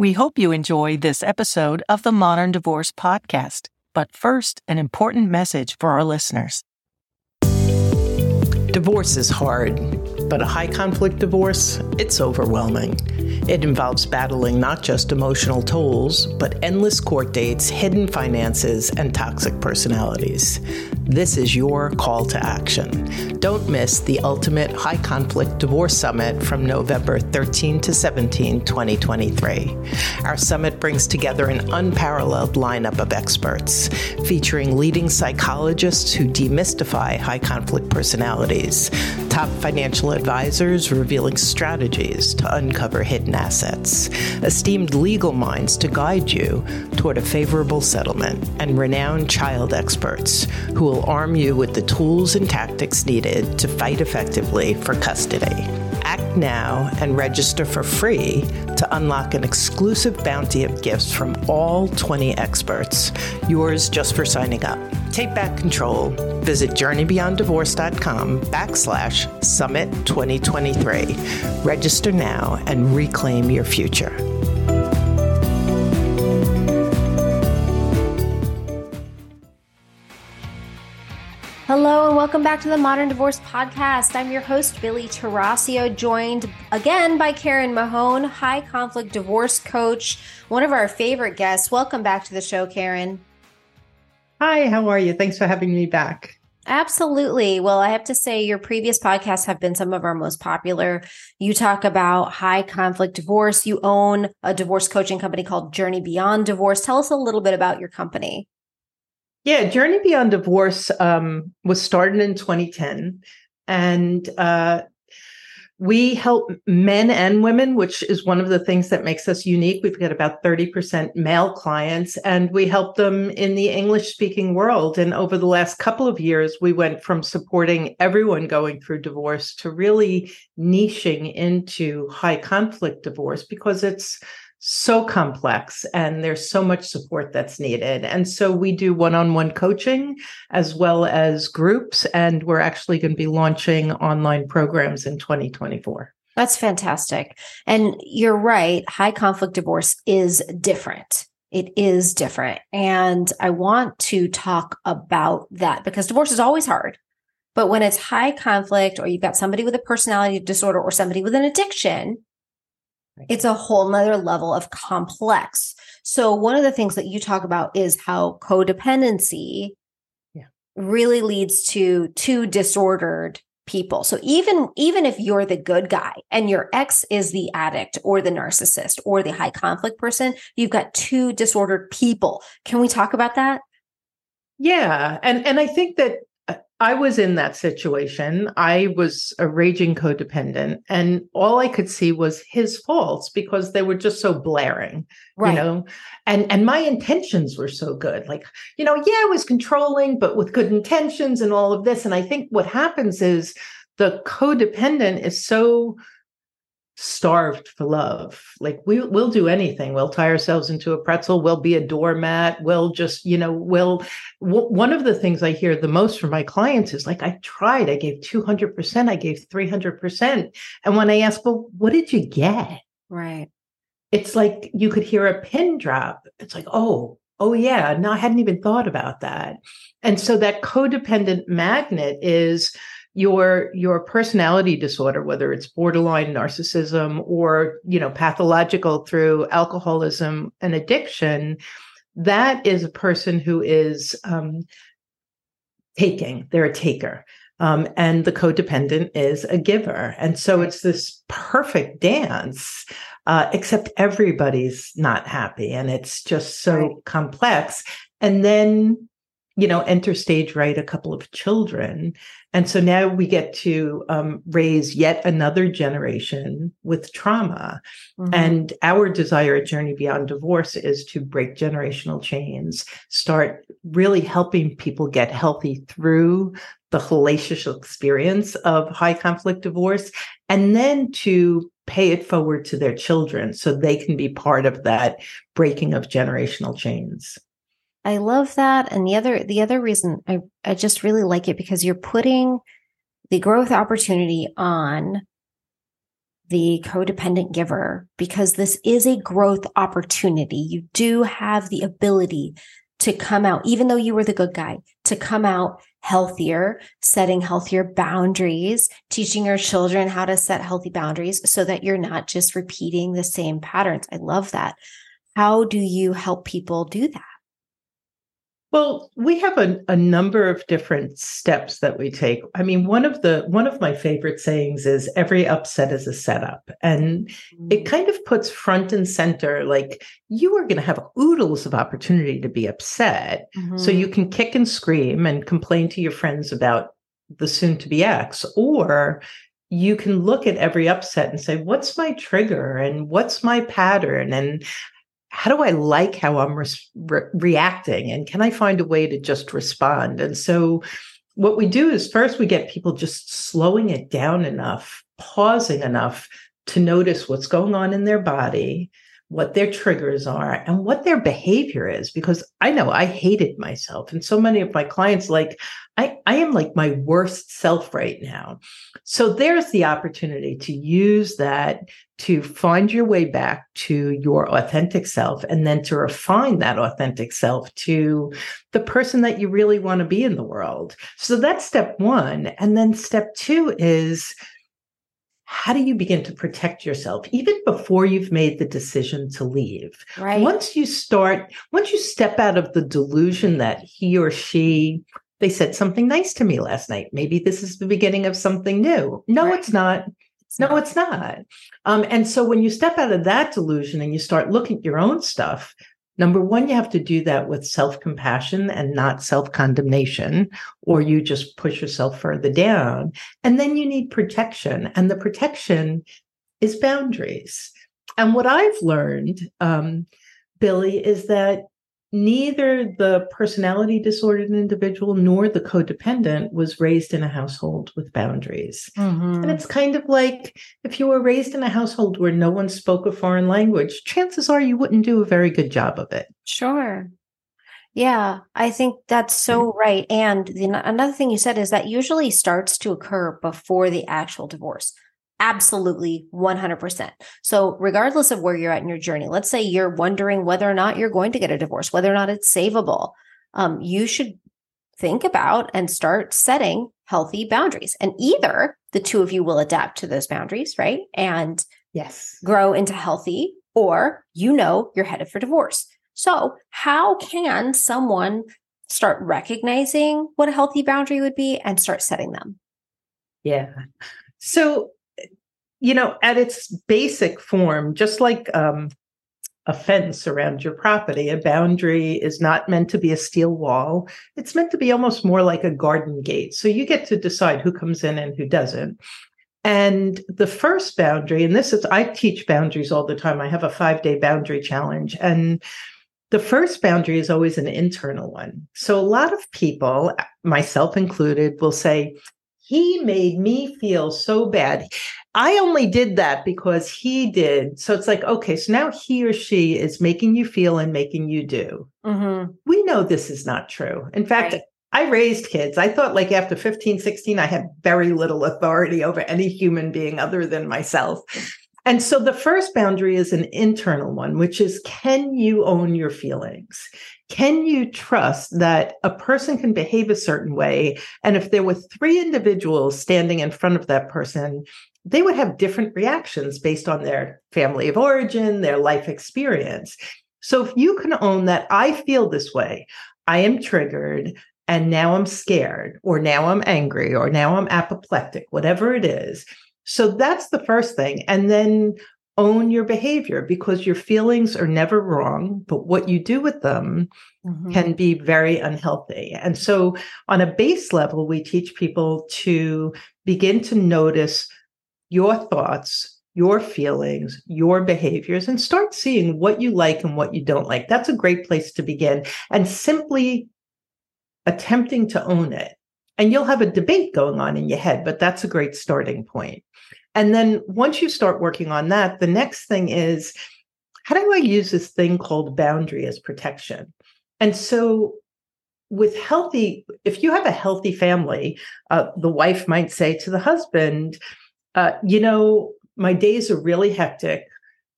We hope you enjoy this episode of the Modern Divorce Podcast. But first, an important message for our listeners. Divorce is hard, but a high conflict divorce, it's overwhelming. It involves battling not just emotional tolls, but endless court dates, hidden finances, and toxic personalities. This is your call to action. Don't miss the Ultimate High Conflict Divorce Summit from November 13 to 17, 2023. Our summit brings together an unparalleled lineup of experts, featuring leading psychologists who demystify high conflict personalities, top financial advisors revealing strategies to uncover hidden assets, esteemed legal minds to guide you toward a favorable settlement, and renowned child experts who will arm you with the tools and tactics needed to fight effectively for custody. Act now and register for free to unlock an exclusive bounty of gifts from all 20 experts, yours just for signing up. Take back control. Visit journeybeyonddivorce.com backslash summit 2023. Register now and reclaim your future. Hello and welcome back to the Modern Divorce Podcast. I'm your host, Billie Tarascio, joined again by Karen McMahon, high conflict divorce coach, one of our favorite guests. Welcome back to the show, Karen. Hi, how are you? Thanks for having me back. Absolutely. Well, I have to say, your previous podcasts have been some of our most popular. You talk about high conflict divorce. You own a divorce coaching company called Journey Beyond Divorce. Tell us a little bit about your company. Yeah, Journey Beyond Divorce um, was started in 2010. And uh, we help men and women, which is one of the things that makes us unique. We've got about 30% male clients, and we help them in the English speaking world. And over the last couple of years, we went from supporting everyone going through divorce to really niching into high conflict divorce because it's so complex and there's so much support that's needed. And so we do one on one coaching as well as groups. And we're actually going to be launching online programs in 2024. That's fantastic. And you're right. High conflict divorce is different. It is different. And I want to talk about that because divorce is always hard. But when it's high conflict, or you've got somebody with a personality disorder or somebody with an addiction, it's a whole nother level of complex. So one of the things that you talk about is how codependency yeah. really leads to two disordered people. So even even if you're the good guy and your ex is the addict or the narcissist or the high conflict person, you've got two disordered people. Can we talk about that? Yeah, and and I think that I was in that situation. I was a raging codependent, and all I could see was his faults because they were just so blaring, right. you know. And and my intentions were so good, like you know, yeah, I was controlling, but with good intentions and all of this. And I think what happens is the codependent is so starved for love. Like we we'll do anything. We'll tie ourselves into a pretzel. We'll be a doormat. We'll just, you know, we'll. W- one of the things I hear the most from my clients is like, I tried. I gave two hundred percent. I gave three hundred percent. And when I ask, well, what did you get? Right. It's like you could hear a pin drop. It's like, oh, oh yeah. No, I hadn't even thought about that. And so that codependent magnet is your your personality disorder whether it's borderline narcissism or you know pathological through alcoholism and addiction that is a person who is um, taking they're a taker um, and the codependent is a giver and so it's this perfect dance uh, except everybody's not happy and it's just so right. complex and then you know, enter stage right a couple of children. And so now we get to um, raise yet another generation with trauma. Mm-hmm. And our desire at Journey Beyond Divorce is to break generational chains, start really helping people get healthy through the hellacious experience of high conflict divorce, and then to pay it forward to their children so they can be part of that breaking of generational chains. I love that. And the other the other reason I, I just really like it because you're putting the growth opportunity on the codependent giver because this is a growth opportunity. You do have the ability to come out, even though you were the good guy, to come out healthier, setting healthier boundaries, teaching your children how to set healthy boundaries so that you're not just repeating the same patterns. I love that. How do you help people do that? Well, we have a, a number of different steps that we take. I mean, one of the one of my favorite sayings is every upset is a setup. And mm-hmm. it mm. kind of puts front and center like you are going to have oodles of opportunity to be upset. Mm-hmm. So you can kick and scream and complain to your friends about the soon to be ex or you can look at every upset and say what's my trigger and what's my pattern and how do I like how I'm re- reacting? And can I find a way to just respond? And so, what we do is first we get people just slowing it down enough, pausing enough to notice what's going on in their body, what their triggers are and what their behavior is because i know i hated myself and so many of my clients like i i am like my worst self right now. So there's the opportunity to use that to find your way back to your authentic self and then to refine that authentic self to the person that you really want to be in the world. So that's step 1 and then step 2 is how do you begin to protect yourself even before you've made the decision to leave? Right. Once you start once you step out of the delusion that he or she they said something nice to me last night. Maybe this is the beginning of something new. No right. it's not. It's no not. it's not. Um, and so when you step out of that delusion and you start looking at your own stuff Number one, you have to do that with self compassion and not self condemnation, or you just push yourself further down. And then you need protection. And the protection is boundaries. And what I've learned, um, Billie, is that neither the personality disordered individual nor the codependent was raised in a household with boundaries. Mm-hmm. And it's kind of like if you were raised in a household where no one spoke a foreign language, chances are you wouldn't do a very good job of it. Sure. Yeah, I think that's so mm-hmm. right. And the, another thing you said is that usually starts to occur before the actual divorce. Absolutely 100%. So, regardless of where you're at in your journey, let's say you're wondering whether or not you're going to get a divorce, whether or not it's savable, um, you should think about and start setting healthy boundaries. And either the two of you will adapt to those boundaries, right? And yes, grow into healthy, or you know you're headed for divorce. So, how can someone start recognizing what a healthy boundary would be and start setting them? Yeah. So, you know, at its basic form, just like um, a fence around your property, a boundary is not meant to be a steel wall. It's meant to be almost more like a garden gate. So you get to decide who comes in and who doesn't. And the first boundary, and this is, I teach boundaries all the time. I have a five day boundary challenge. And the first boundary is always an internal one. So a lot of people, myself included, will say, he made me feel so bad. I only did that because he did. So it's like, okay, so now he or she is making you feel and making you do. Mm-hmm. We know this is not true. In fact, right. I raised kids. I thought like after 15, 16, I had very little authority over any human being other than myself. And so the first boundary is an internal one, which is can you own your feelings? Can you trust that a person can behave a certain way? And if there were three individuals standing in front of that person, they would have different reactions based on their family of origin, their life experience. So if you can own that, I feel this way, I am triggered, and now I'm scared, or now I'm angry, or now I'm apoplectic, whatever it is so that's the first thing. And then own your behavior because your feelings are never wrong, but what you do with them mm-hmm. can be very unhealthy. And so, on a base level, we teach people to begin to notice your thoughts, your feelings, your behaviors, and start seeing what you like and what you don't like. That's a great place to begin. And simply attempting to own it and you'll have a debate going on in your head, but that's a great starting point. And then once you start working on that, the next thing is how do I use this thing called boundary as protection? And so with healthy, if you have a healthy family, uh, the wife might say to the husband, uh, you know, my days are really hectic.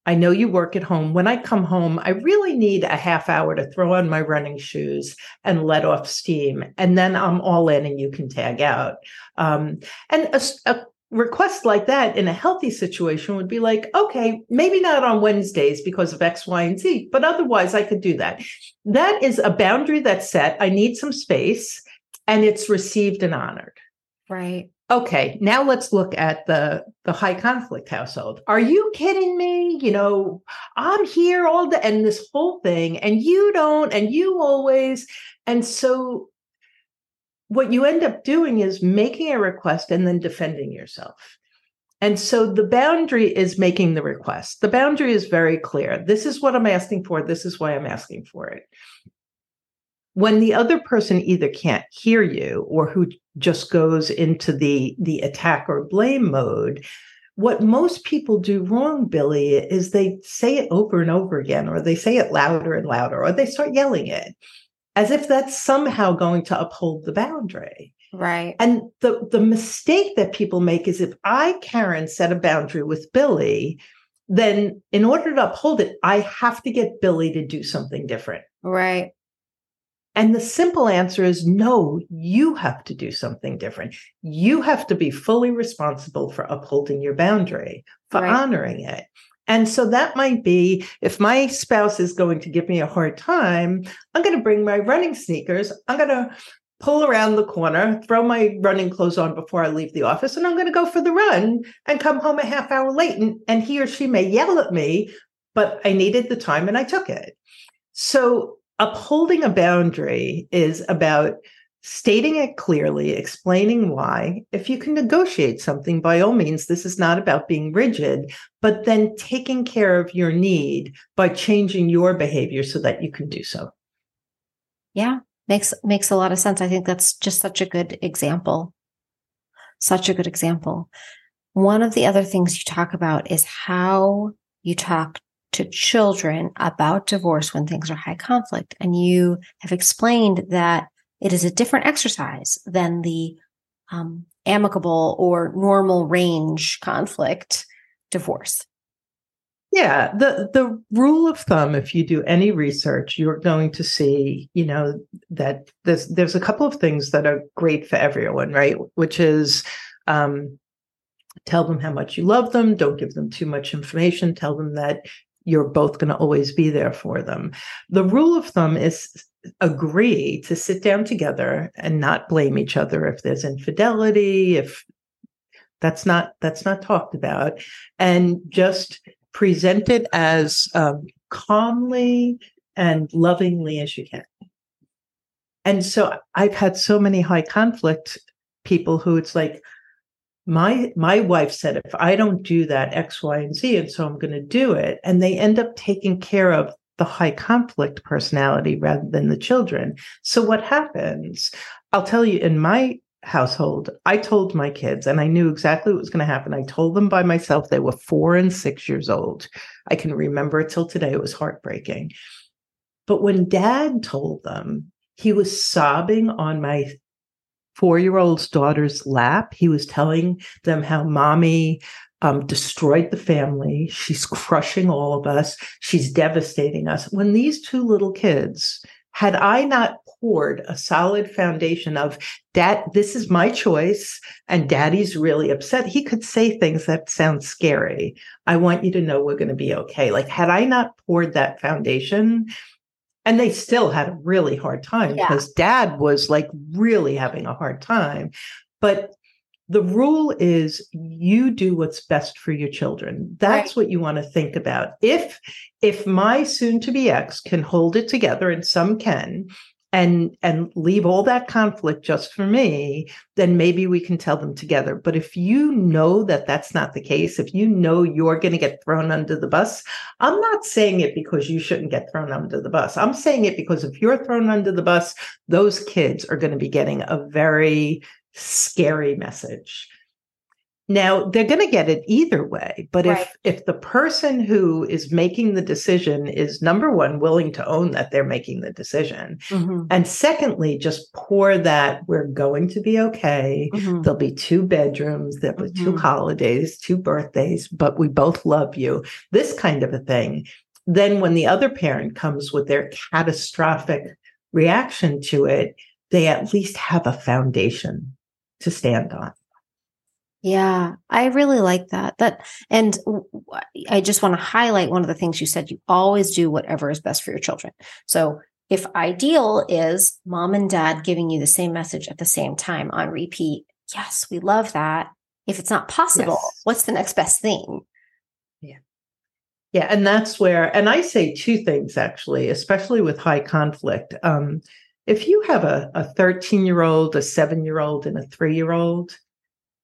I know you work at home. When I come home, I really need a half hour to throw on my running shoes and let off steam. And then I'm all in and you can tag out. Um, and a, a request like that in a healthy situation would be like, okay, maybe not on Wednesdays because of X, Y, and Z, but otherwise I could do that. That is a boundary that's set. I need some space and it's received and honored. Right. Okay, now let's look at the the high conflict household. Are you kidding me? You know, I'm here all the and this whole thing and you don't and you always and so what you end up doing is making a request and then defending yourself. And so the boundary is making the request. The boundary is very clear. This is what I'm asking for. This is why I'm asking for it. When the other person either can't hear you or who just goes into the, the attack or blame mode, what most people do wrong, Billie, is they say it over and over again, or they say it louder and louder, or they start yelling it as if that's somehow going to uphold the boundary. Right. And the the mistake that people make is if I, Karen, set a boundary with Billie, then in order to uphold it, I have to get Billie to do something different. Right. And the simple answer is no, you have to do something different. You have to be fully responsible for upholding your boundary, for right. honoring it. And so that might be if my spouse is going to give me a hard time, I'm going to bring my running sneakers. I'm going to pull around the corner, throw my running clothes on before I leave the office, and I'm going to go for the run and come home a half hour late. And, and he or she may yell at me, but I needed the time and I took it. So upholding a boundary is about stating it clearly, explaining why. If you can negotiate something, by all means, this is not about being rigid, but then taking care of your need by changing your behavior so that you can do so. Yeah, makes makes a lot of sense. I think that's just such a good example. Such a good example. One of the other things you talk about is how you talk to children about divorce when things are high conflict. And you have explained that it is a different exercise than the um, amicable or normal range conflict divorce. Yeah, the the rule of thumb, if you do any research, you're going to see, you know, that there's there's a couple of things that are great for everyone, right? Which is um, tell them how much you love them, don't give them too much information, tell them that you're both going to always be there for them. The rule of thumb is agree to sit down together and not blame each other if there's infidelity if that's not that's not talked about and just present it as um, calmly and lovingly as you can and so i've had so many high conflict people who it's like my my wife said if i don't do that x y and z and so i'm going to do it and they end up taking care of the high conflict personality rather than the children. So what happens? I'll tell you in my household, I told my kids, and I knew exactly what was going to happen. I told them by myself. They were four and six years old. I can remember it till today. It was heartbreaking. But when dad told them, he was sobbing on my four year old's daughter's lap. He was telling them how mommy um, destroyed the family. She's crushing all of us. She's devastating us. When these two little kids, had I not poured a solid foundation of dad, this is my choice, and daddy's really upset, he could say things that sound scary. I want you to know we're going to be okay. Like, had I not poured that foundation, and they still had a really hard time yeah. because dad was like really having a hard time. But the rule is you do what's best for your children that's right. what you want to think about if if my soon to be ex can hold it together and some can and and leave all that conflict just for me then maybe we can tell them together but if you know that that's not the case if you know you're going to get thrown under the bus i'm not saying it because you shouldn't get thrown under the bus i'm saying it because if you're thrown under the bus those kids are going to be getting a very scary message. Now they're going to get it either way, but Right. if if the person who is making the decision is number one willing to own that they're making the decision, Mhm. and secondly just pour that we're going to be okay. Mhm. There'll be two bedrooms, there'll be two Mhm. holidays, two birthdays, but we both love you. This kind of a thing. Then when the other parent comes with their catastrophic reaction to it, they at least have a foundation to stand on. Yeah, I really like that. That and I just want to highlight one of the things you said. You always do whatever is best for your children. So if ideal is mom and dad giving you the same message at the same time on repeat, yes, we love that. If it's not possible, Yes. what's the next best thing? Yeah. Yeah, and that's where, and I say two things actually, especially with high conflict. Um, if you have a, a 13 year old, a seven year old, and a three year old,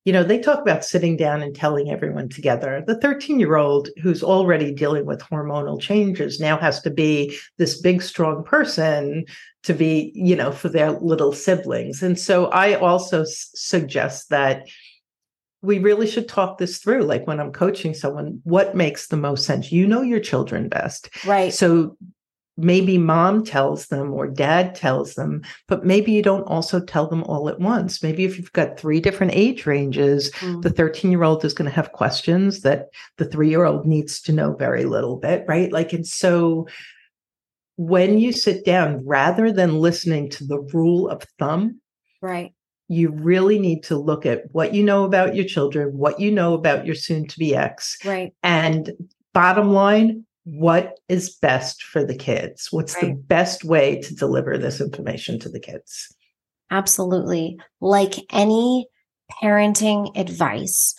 you know, they talk about sitting down and telling everyone together. The 13 year old who's already dealing with hormonal changes now has to be this big, strong person to be, you know, for their little siblings. And so I also s- suggest that we really should talk this through. Like when I'm coaching someone, what makes the most sense? You know your children best. Right. So maybe mom tells them or dad tells them, but maybe you don't also tell them all at once. Maybe if you've got three different age ranges, Mm. the 13 year old is going to have questions that the three year old needs to know very little bit, right? Like, and so when you sit down, rather than listening to the rule of thumb, right. you really need to look at what you know about your children, what you know about your soon to be ex, Right. and bottom line, what is best for the kids? What's the best way to deliver this information to the kids? Absolutely. Like any parenting advice,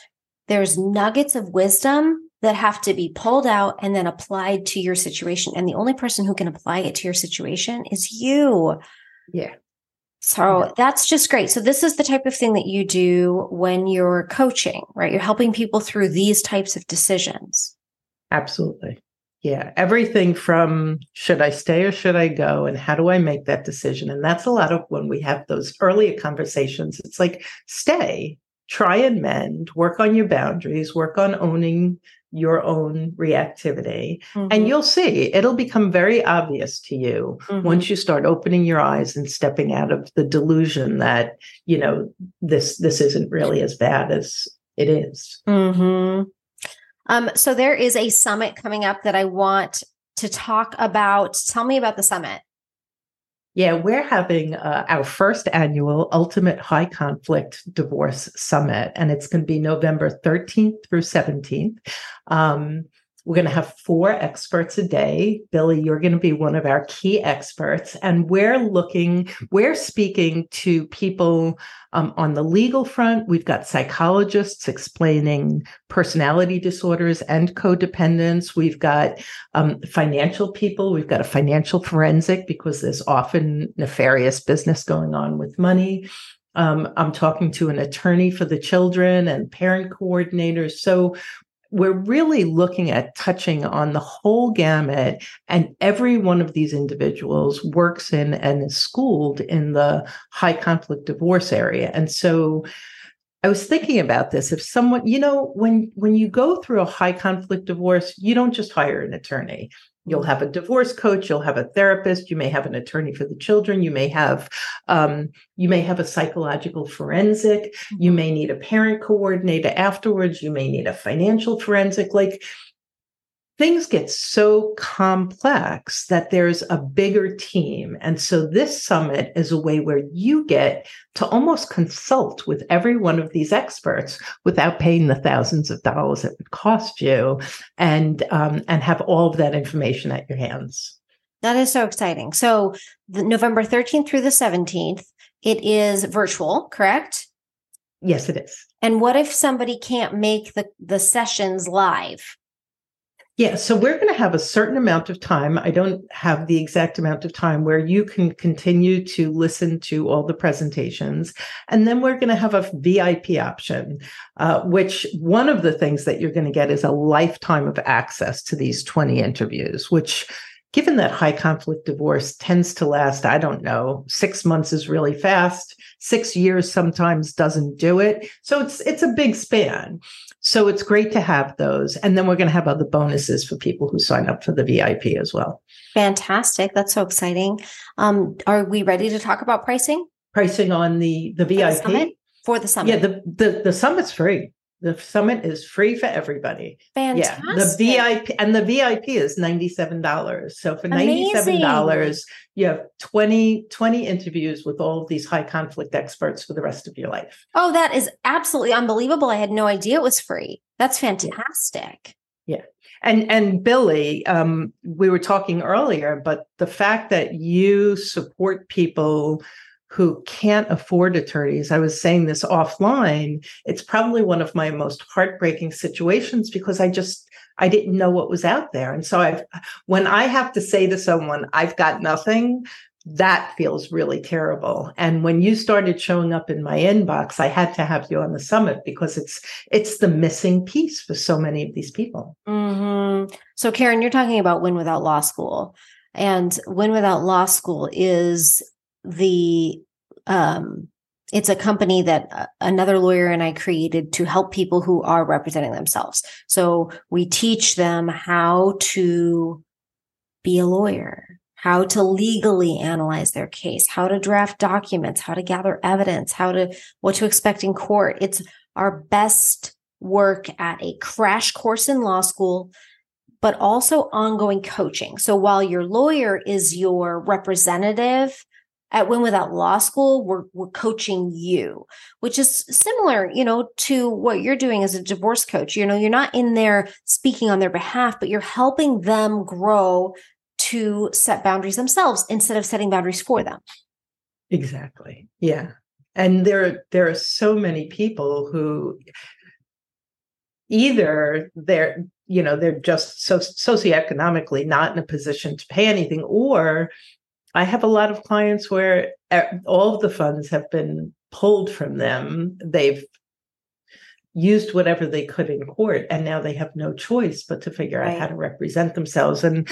there's nuggets of wisdom that have to be pulled out and then applied to your situation. And the only person who can apply it to your situation is you. Yeah. So Yeah. that's just great. So this is the type of thing that you do when you're coaching, right? You're helping people through these types of decisions. Absolutely. Yeah. Everything from should I stay or should I go? And how do I make that decision? And that's a lot of when we have those earlier conversations. It's like stay, try and mend, work on your boundaries, work on owning your own reactivity. Mhm. And you'll see it'll become very obvious to you Mhm. once you start opening your eyes and stepping out of the delusion that, you know, this this isn't really as bad as it is. hmm Um, so there is a summit coming up that I want to talk about. Tell me about the summit. Yeah, we're having uh, our first annual Ultimate High Conflict Divorce Summit, and it's going to be November 13th through 17th. Um, we're going to have four experts a day. Billie, you're going to be one of our key experts, and we're looking, we're speaking to people um, on the legal front. We've got psychologists explaining personality disorders and codependence. We've got um, financial people. We've got a financial forensic because there's often nefarious business going on with money. Um, I'm talking to an attorney for the children and parent coordinators. So we're really looking at touching on the whole gamut, and every one of these individuals works in and is schooled in the high conflict divorce area. And so I was thinking about this. If someone, you know, when when you go through a high conflict divorce, you don't just hire an attorney. You'll have a divorce coach. You'll have a therapist. You may have an attorney for the children. You may have, um, you may have a psychological forensic. You may need a parent coordinator afterwards. You may need a financial forensic. Like things get so complex that there's a bigger team. And so this summit is a way where you get to almost consult with every one of these experts without paying the thousands of dollars it would cost you and um, and have all of that information at your hands. That is so exciting. So the November 13th through the 17th, it is virtual, correct? Yes, it is. And what if somebody can't make the, the sessions live? Yeah, so we're going to have a certain amount of time. I don't have the exact amount of time where you can continue to listen to all the presentations. And then we're going to have a VIP option, uh, which one of the things that you're going to get is a lifetime of access to these 20 interviews, which given that high conflict divorce tends to last, I don't know, six months is really fast. Six years sometimes doesn't do it. So it's it's a big span. So it's great to have those. And then we're going to have other bonuses for people who sign up for the VIP as well. Fantastic. That's so exciting. Um, are we ready to talk about pricing? Pricing on the the VIP for the, for the summit. Yeah, the, the the summit's free. The summit is free for everybody. Fantastic. Yeah, the VIP and the VIP is $97. So for $97, you have 20, 20 interviews with all of these high conflict experts for the rest of your life. Oh, that is absolutely unbelievable. I had no idea it was free. That's fantastic. Yeah. And and Billie, um, we were talking earlier, but the fact that you support people who can't afford attorneys. I was saying this offline. It's probably one of my most heartbreaking situations because I just I didn't know what was out there. And so I've when I have to say to someone, I've got nothing, that feels really terrible. And when you started showing up in my inbox, I had to have you on the summit because it's it's the missing piece for so many of these people. Mm-hmm. So Karen, you're talking about Win Without Law School. And Win Without Law School is the um, it's a company that uh, another lawyer and I created to help people who are representing themselves. So we teach them how to be a lawyer, how to legally analyze their case, how to draft documents, how to gather evidence, how to what to expect in court. It's our best work at a crash course in law school but also ongoing coaching. So while your lawyer is your representative at Win Without Law School, we're, we're coaching you, which is similar, you know, to what you're doing as a divorce coach. You know, you're not in there speaking on their behalf, but you're helping them grow to set boundaries themselves instead of setting boundaries for them. Exactly. Yeah. And there, there are so many people who either they're, you know, they're just so socioeconomically not in a position to pay anything, or I have a lot of clients where all of the funds have been pulled from them. They've used whatever they could in court, and now they have no choice but to figure right. out how to represent themselves. And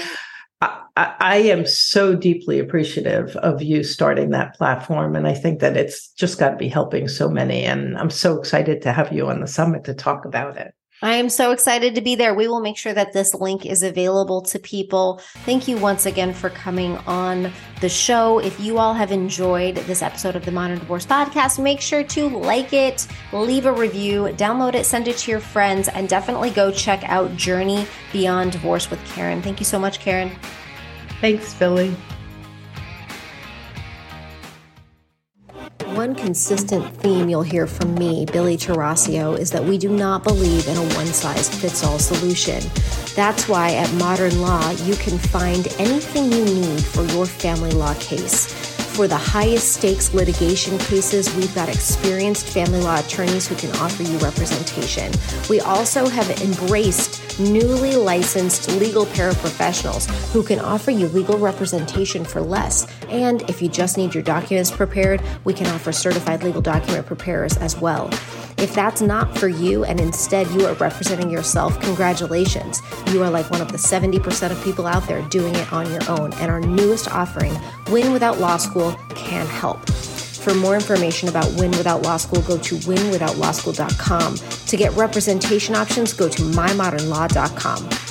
I, I, am so deeply appreciative of you starting that platform. And I think that it's just got to be helping so many. And I'm so excited to have you on the summit to talk about it. I am so excited to be there. We will make sure that this link is available to people. Thank you once again for coming on the show. If you all have enjoyed this episode of the Modern Divorce Podcast, make sure to like it, leave a review, download it, send it to your friends, and definitely go check out Journey Beyond Divorce with Karen. Thank you so much, Karen. Thanks, Billie. One consistent theme you'll hear from me, Billie Tarascio, is that we do not believe in a one size fits all solution. That's why at Modern Law, you can find anything you need for your family law case. For the highest stakes litigation cases, we've got experienced family law attorneys who can offer you representation. We also have embraced newly licensed legal paraprofessionals who can offer you legal representation for less. And if you just need your documents prepared, we can offer certified legal document preparers as well. If that's not for you and instead you are representing yourself, congratulations. You are like one of the 70% of people out there doing it on your own. And our newest offering, Win Without Law School, can help. For more information about Win Without Law School, go to winwithoutlawschool.com. To get representation options, go to mymodernlaw.com.